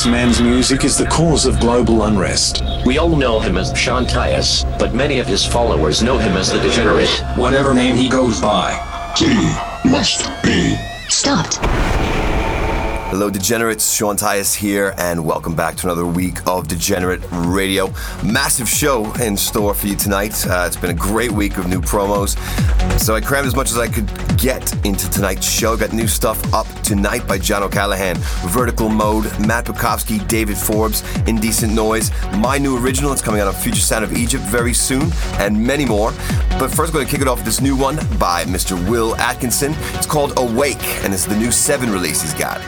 This man's music is the cause of global unrest. We all know him as Sean Tyas, but many of his followers know him as the Degenerate. Whatever name he goes by. He must be Stopped. Hello, Degenerates. Sean Tyas here, and welcome back to another week of Degenerate Radio. Massive show in store for you tonight. Uh, it's been a great week of new promos, so I crammed as much as I could get into tonight's show. Got new stuff up tonight by John O'Callaghan, Vertical Mode, Matt Bukovski, David Forbes, Indecent Noise, my new original. It's coming out on Future Sound of Egypt very soon, and many more. But first, I'm going to kick it off with this new one by Mr. Will Atkinson. It's called Awake, and it's the new seven release he's got.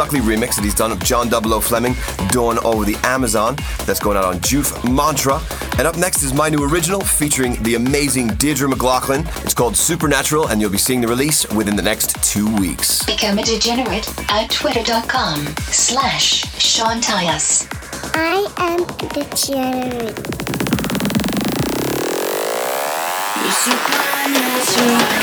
Suckley remix that he's done of John Double O Fleming, Dawn Over the Amazon. That's going out on Joof Mantra. And up next is my new original featuring the amazing Deirdre McLaughlin. It's called Supernatural, and you'll be seeing the release within the next two weeks. Become a degenerate at twitter.com slash Sean Tyas. I am degenerate. Supernatural.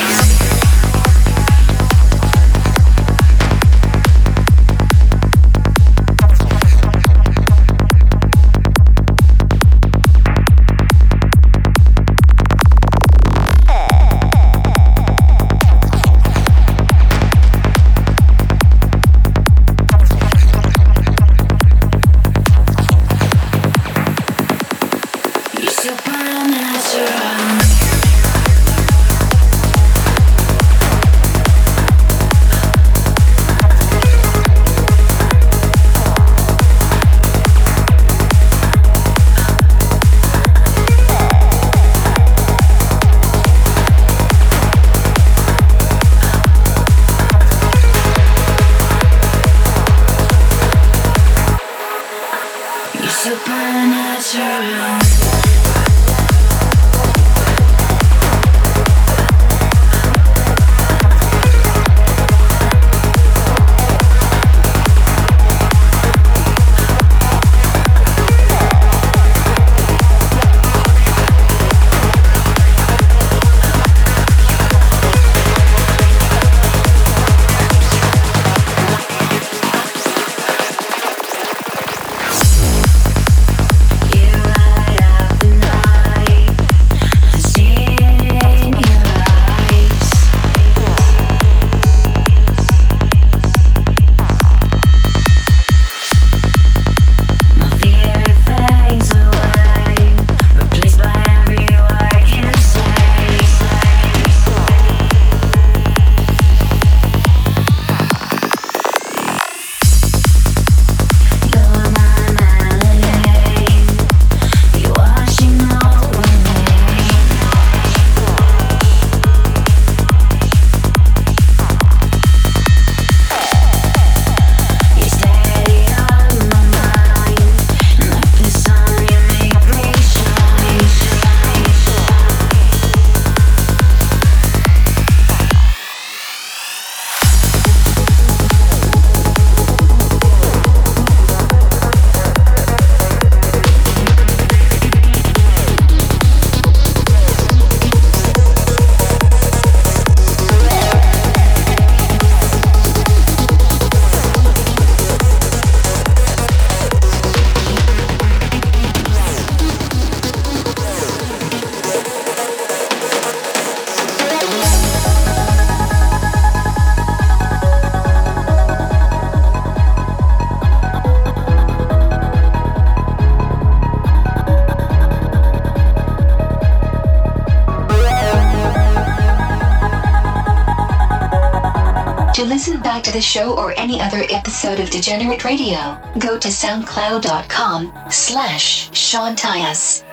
The show or any other episode of Degenerate Radio, go to soundcloud.com slash Sean Tyas.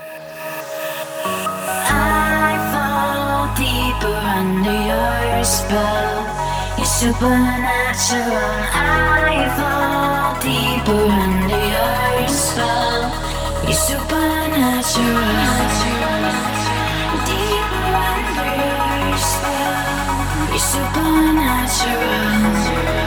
I fall deeper under your spell. You're supernatural. I fall deeper under your spell. You're supernatural. You're supernatural.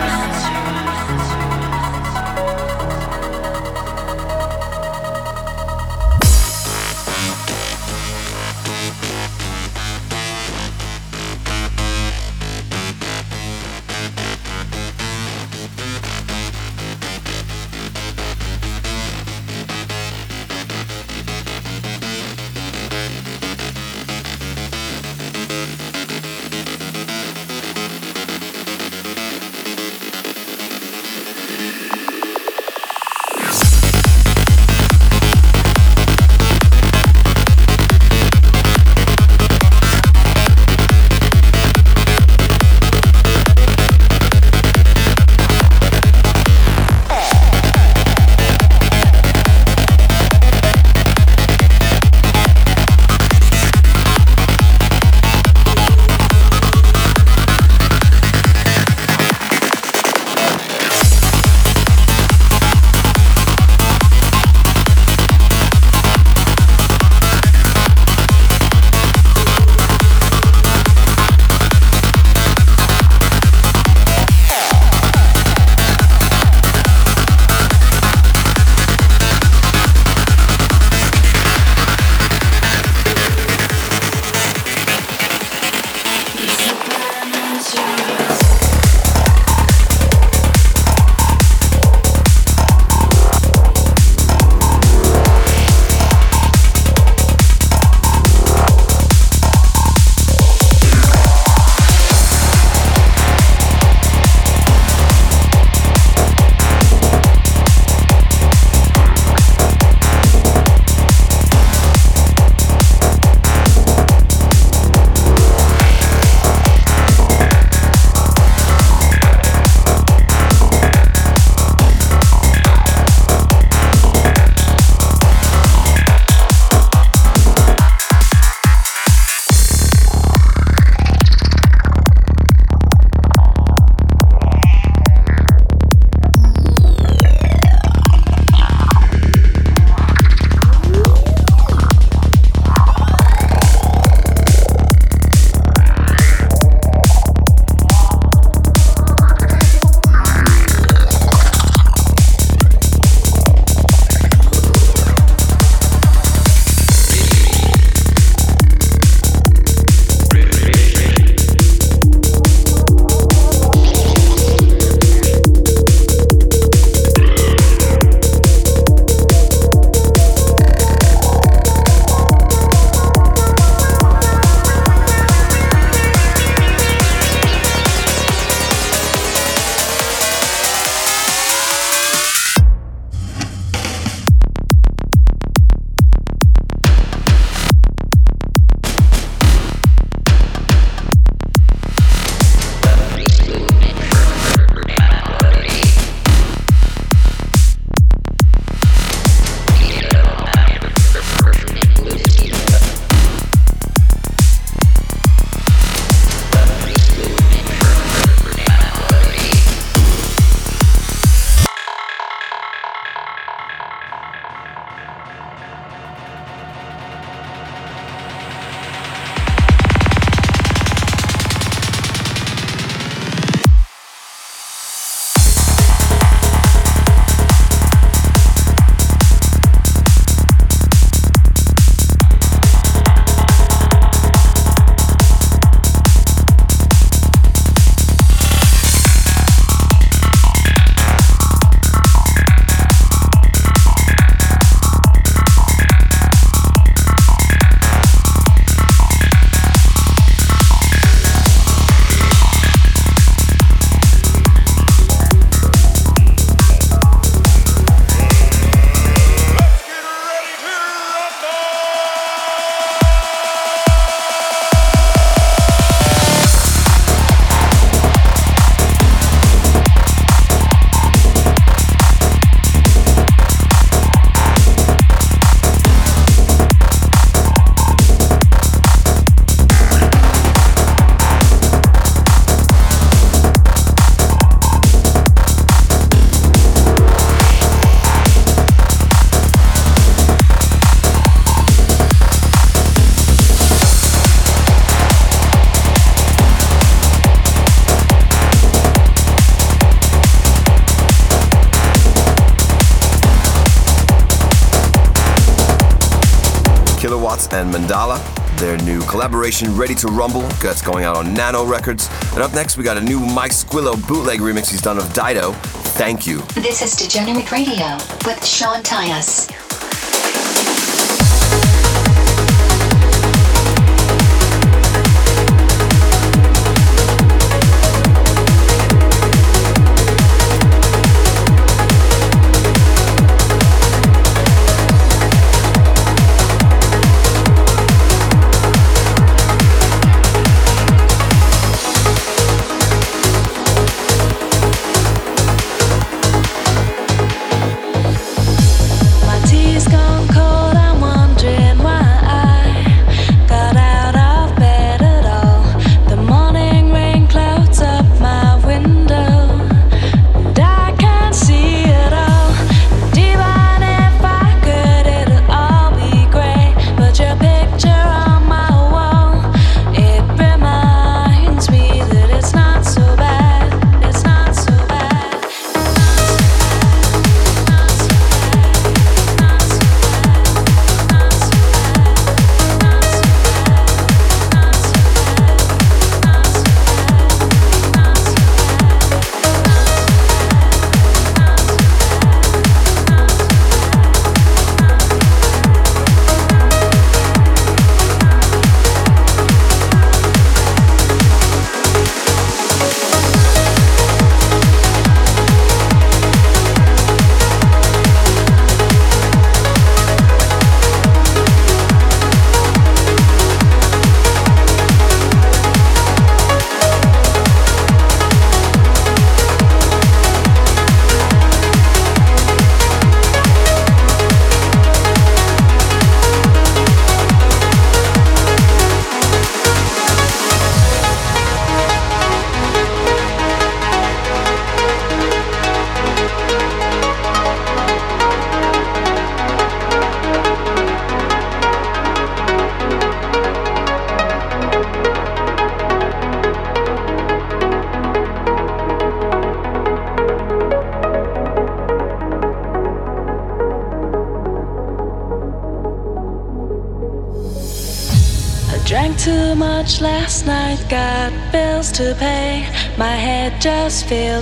And Mandala. Their new collaboration, Ready to Rumble, that's going out on Nano Records. And up next, we got a new Mike Squillo bootleg remix he's done of Dido. Thank you. This is Degenerate Radio with Sean Tyas.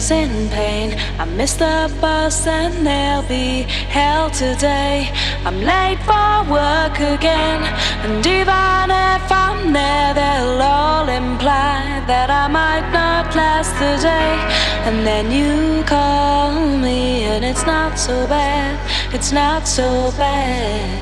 Feels in pain. I missed the bus and there'll be hell today. I'm late for work again. And even if I'm there, they'll all imply that I might not last the day. And then you call me, and it's not so bad. It's not so bad.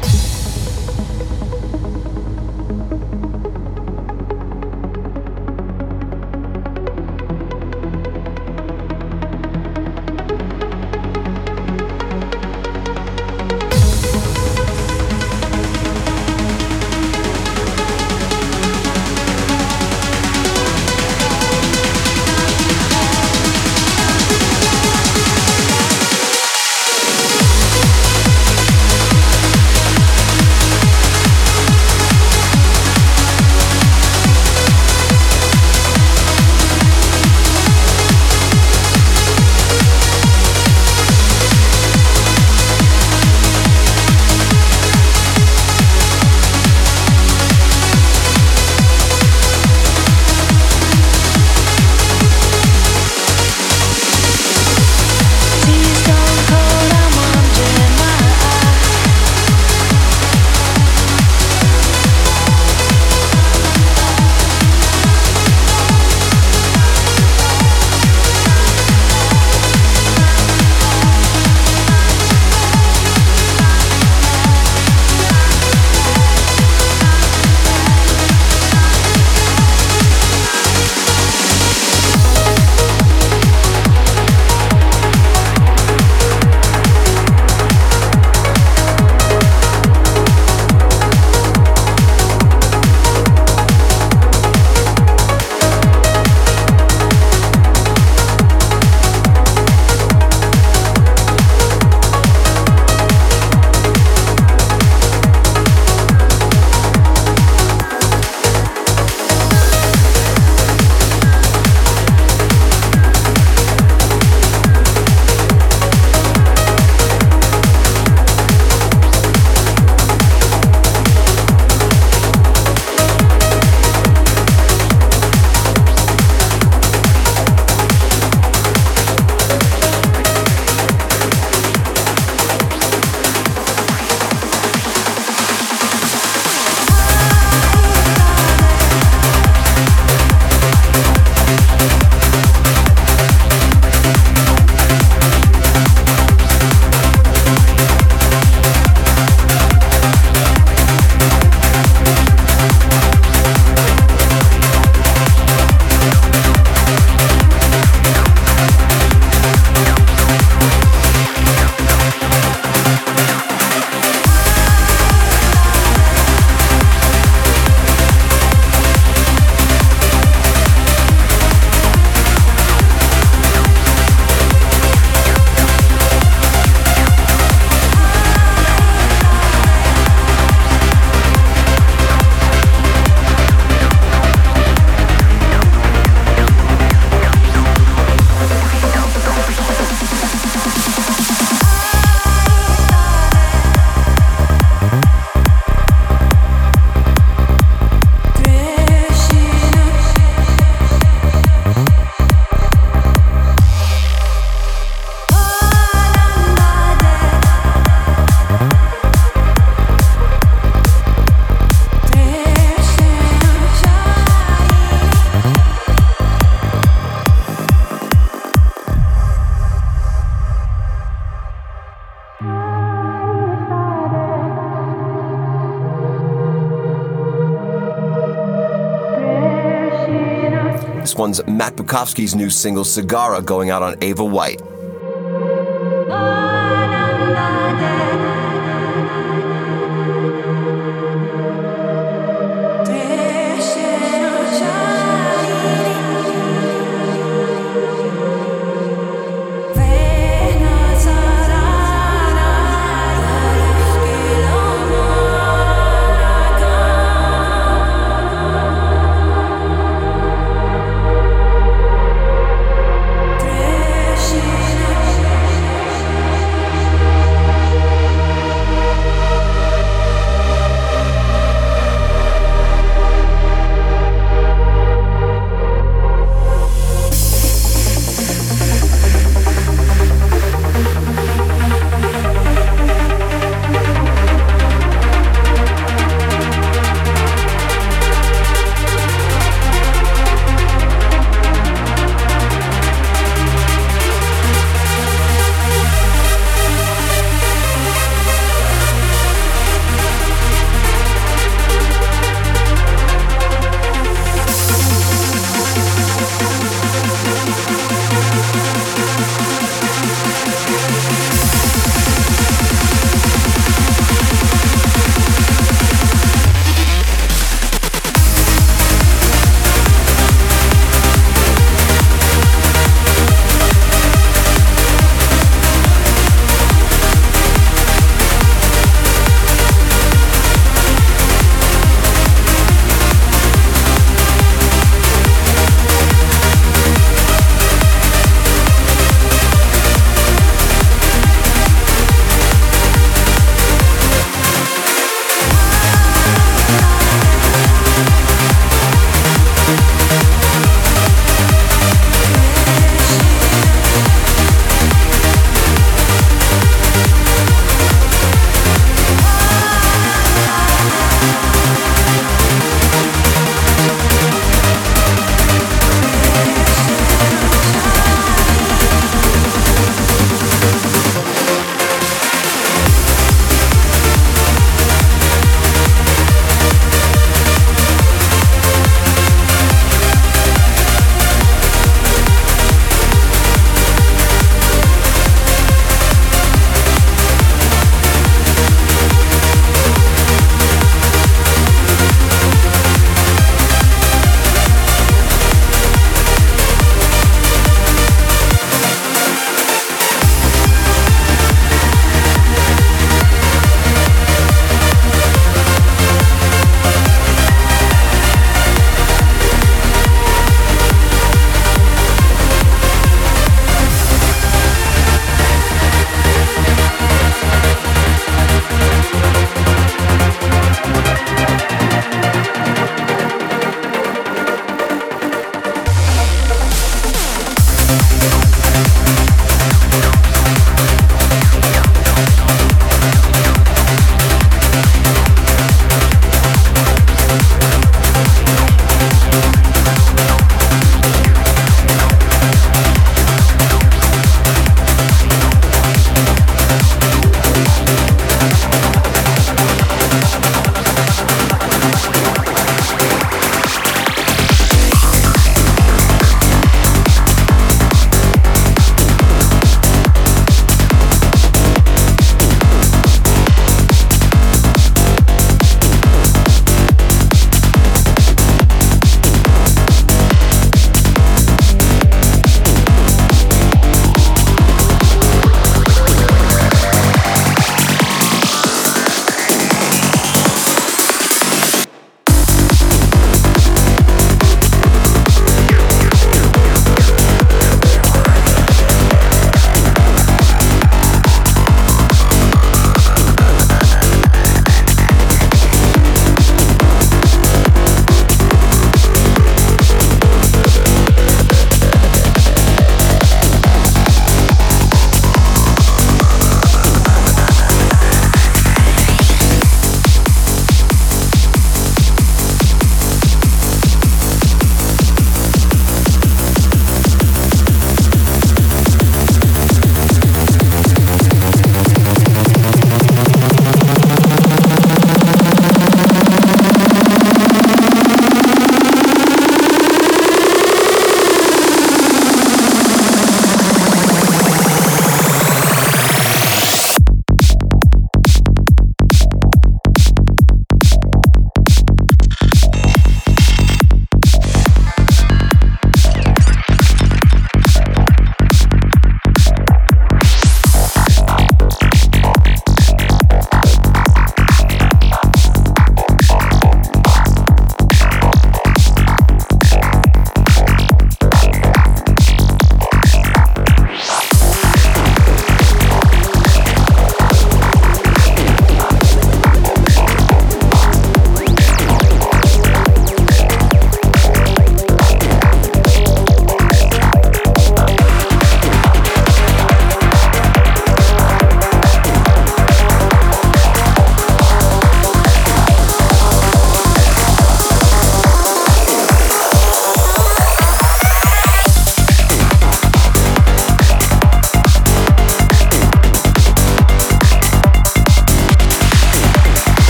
One's Matt Bukovski's new single Segara going out on Ava White.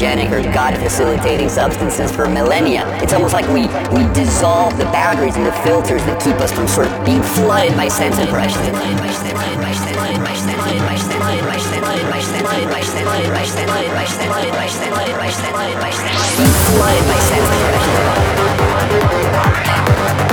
Entheogenic or God-facilitating substances for millennia. It's almost like we, we dissolve the boundaries and the filters that keep us from sort of being flooded by sense impressions. Being flooded by sense impressions.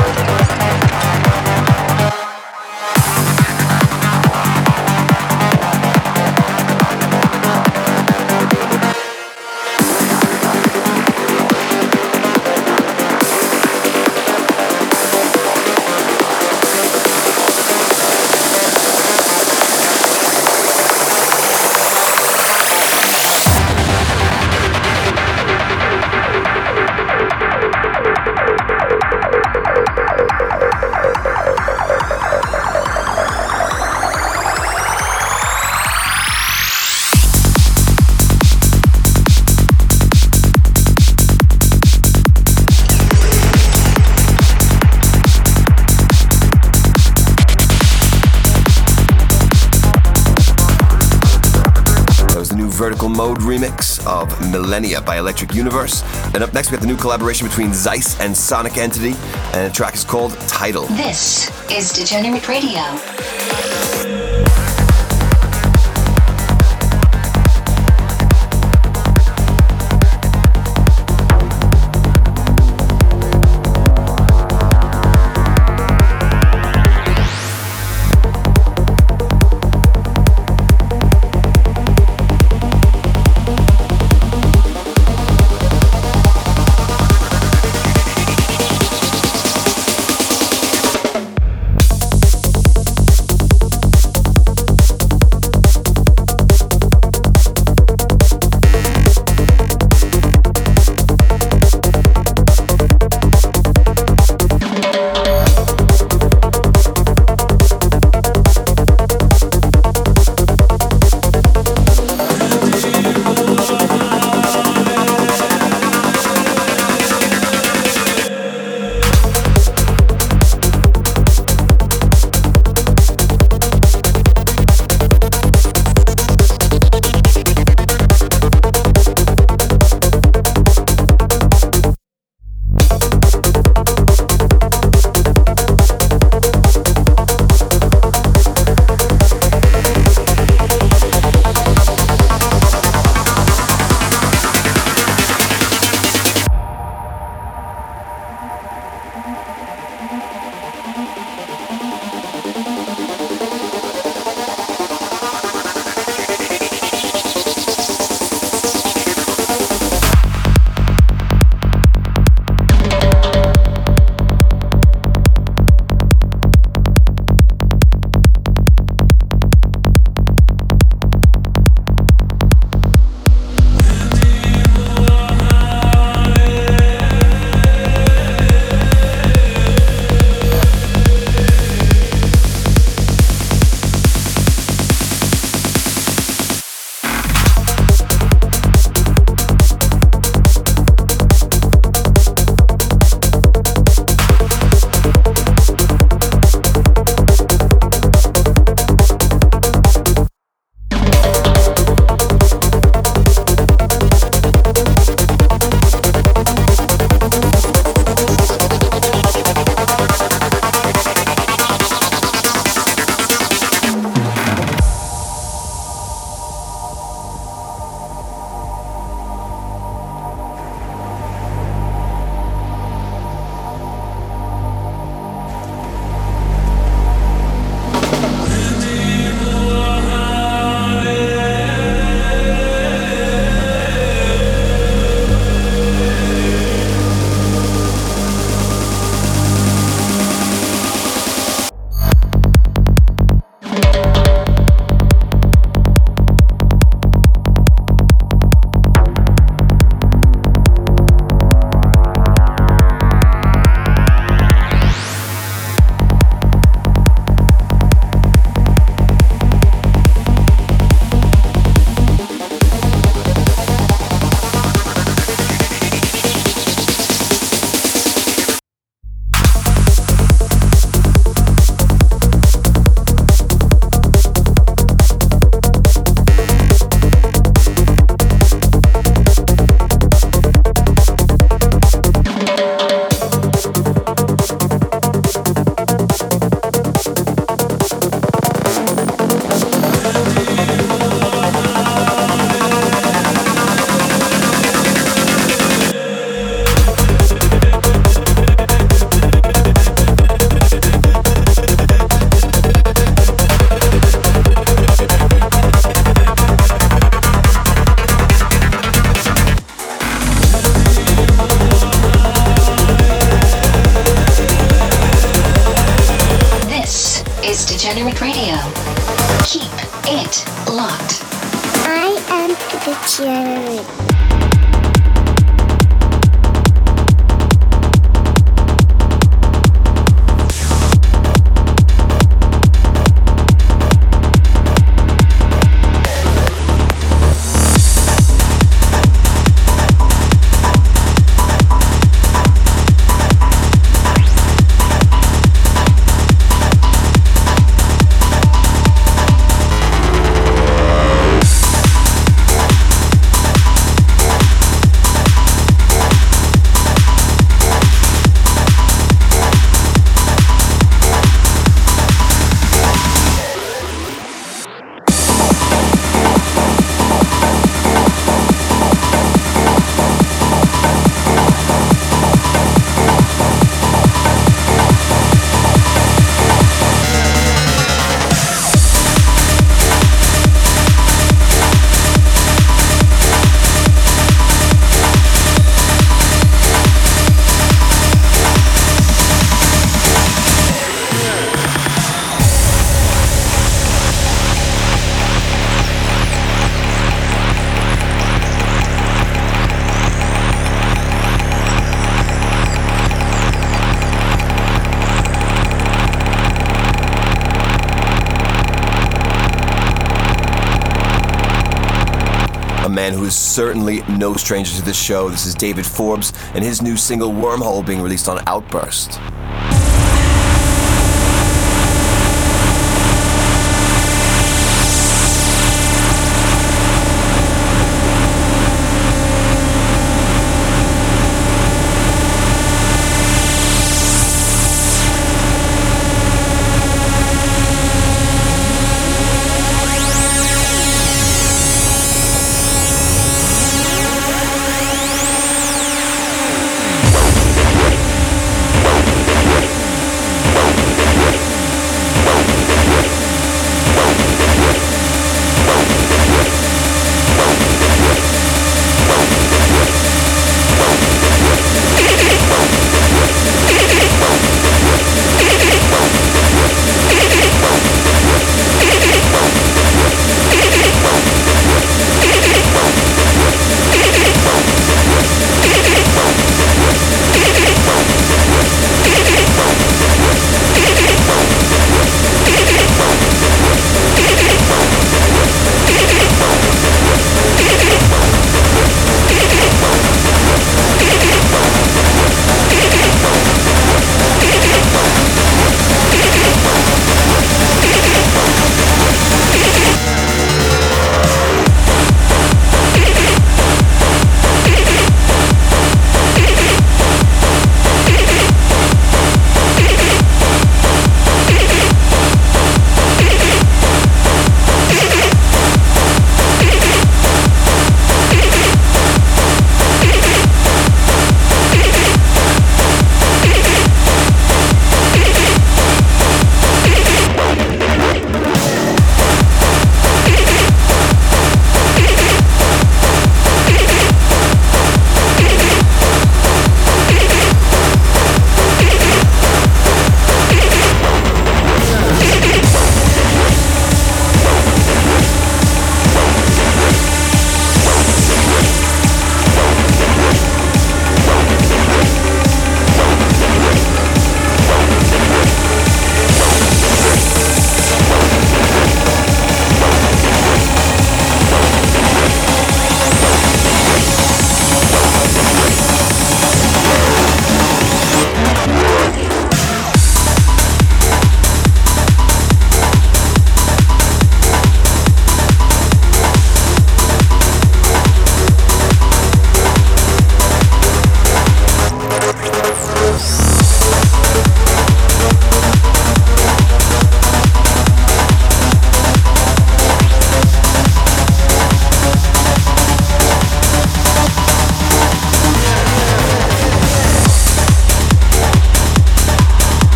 Remix of Millenia by Electric Universe. And up next, we have the new collaboration between Zyce and Sonic Entity, and the track is called Tidal. This is Degenerate Radio. Certainly no stranger to this show. This is David Forbes and his new single Wormhole being released on Outburst.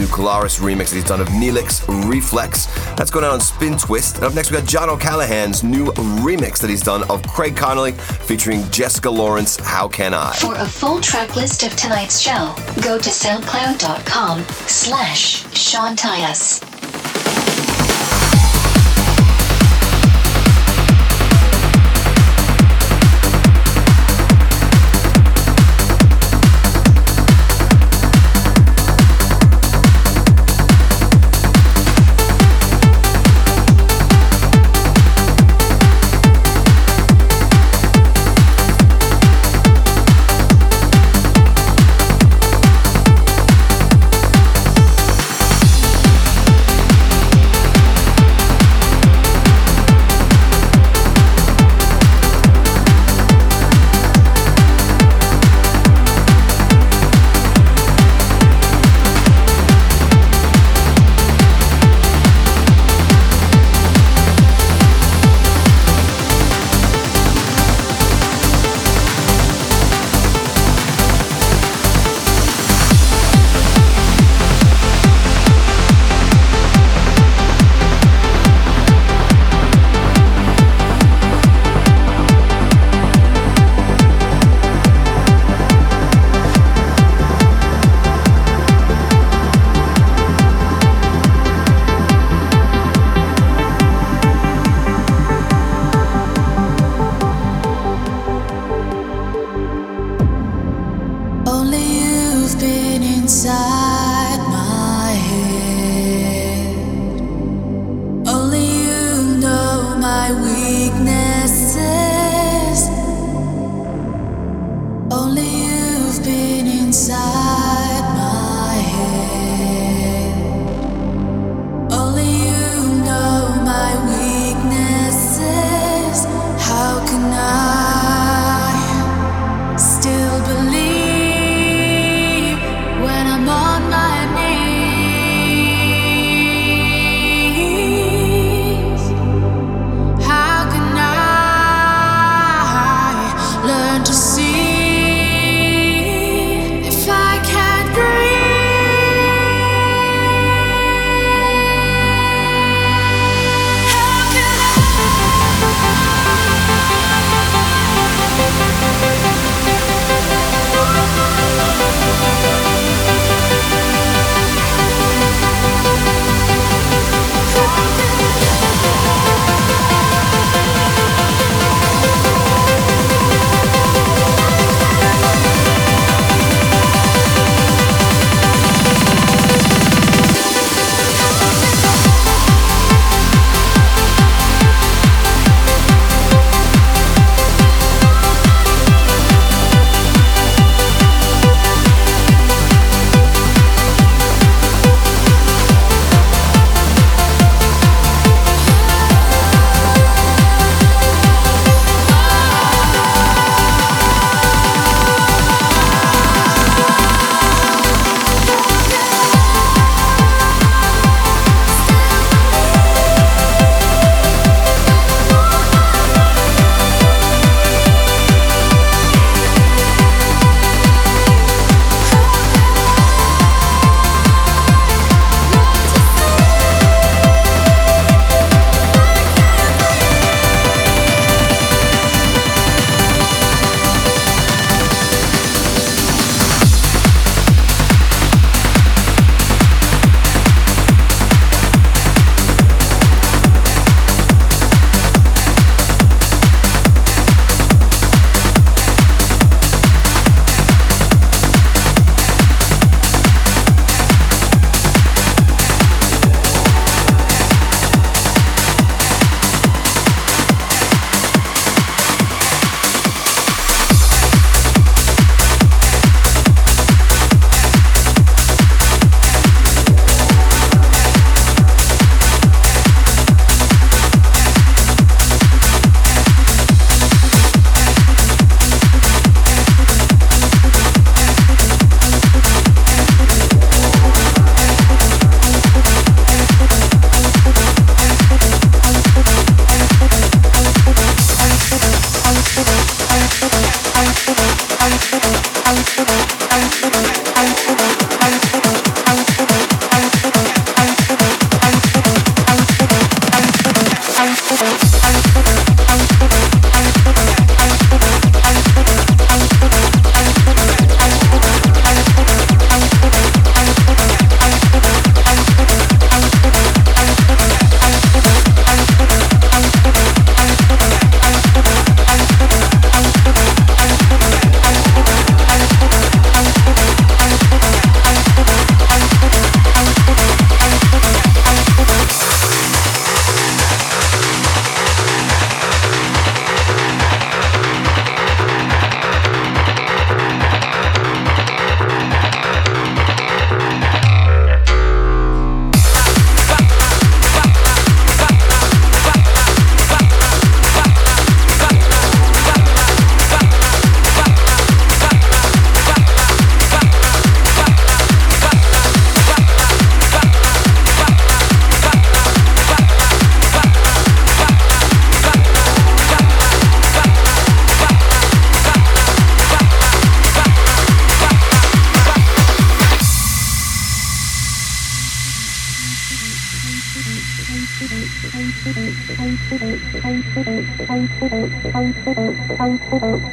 New Kularis remix that he's done of Neelix Reflex. That's going out on Spin Twist. And up next, we got John O'Callaghan's new remix that he's done of Craig Connelly featuring Jessica Lawrence, How Can I? For a full track list of tonight's show, go to soundcloud.com slash Sean Tyas.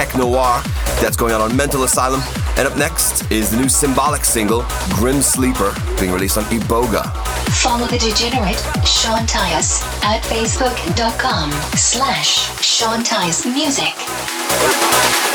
Tech Noir that's going on on Mental Asylum. And up next is the new symbolic single Grim Sleeper being released on Iboga. Follow the degenerate Sean Tyas at facebook.com slash Sean Tyas Music.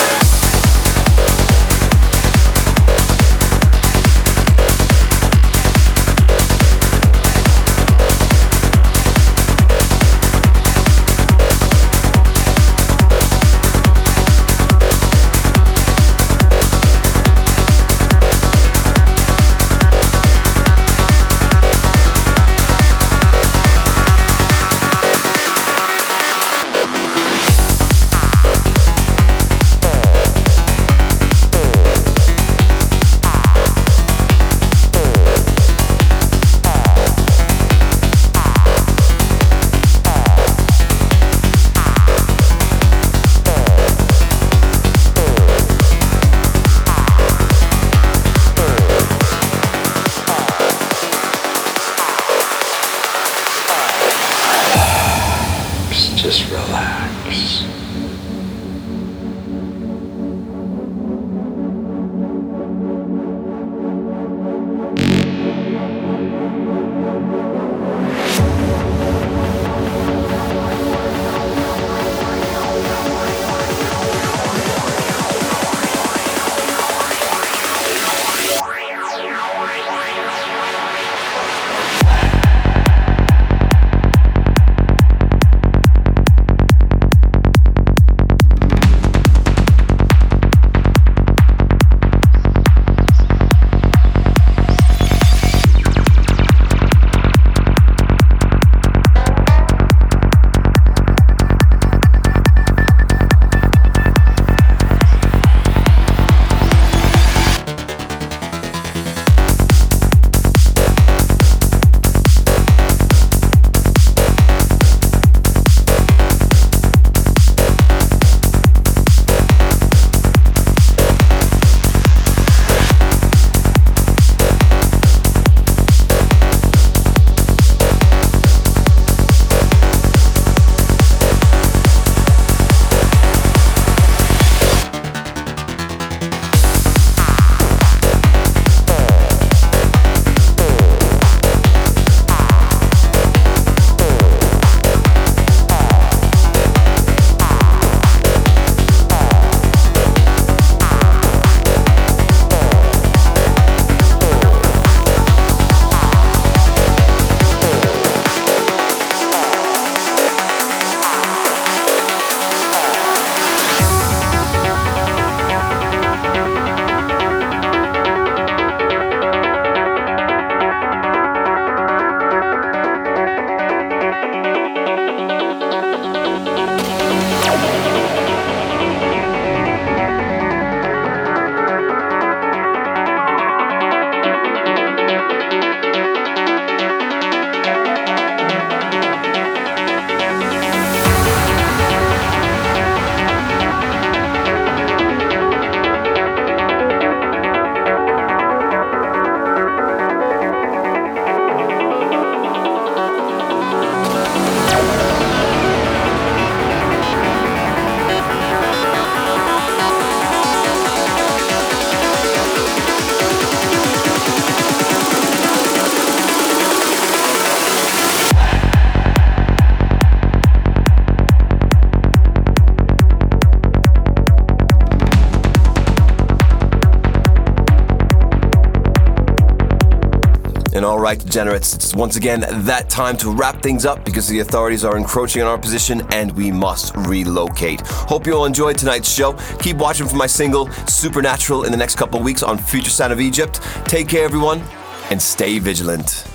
Right, degenerates, it's once again that time to wrap things up because the authorities are encroaching on our position and we must relocate. Hope you all enjoyed tonight's show. Keep watching for my single, Supernatural, in the next couple weeks on Future Sound of Egypt. Take care, everyone, and stay vigilant.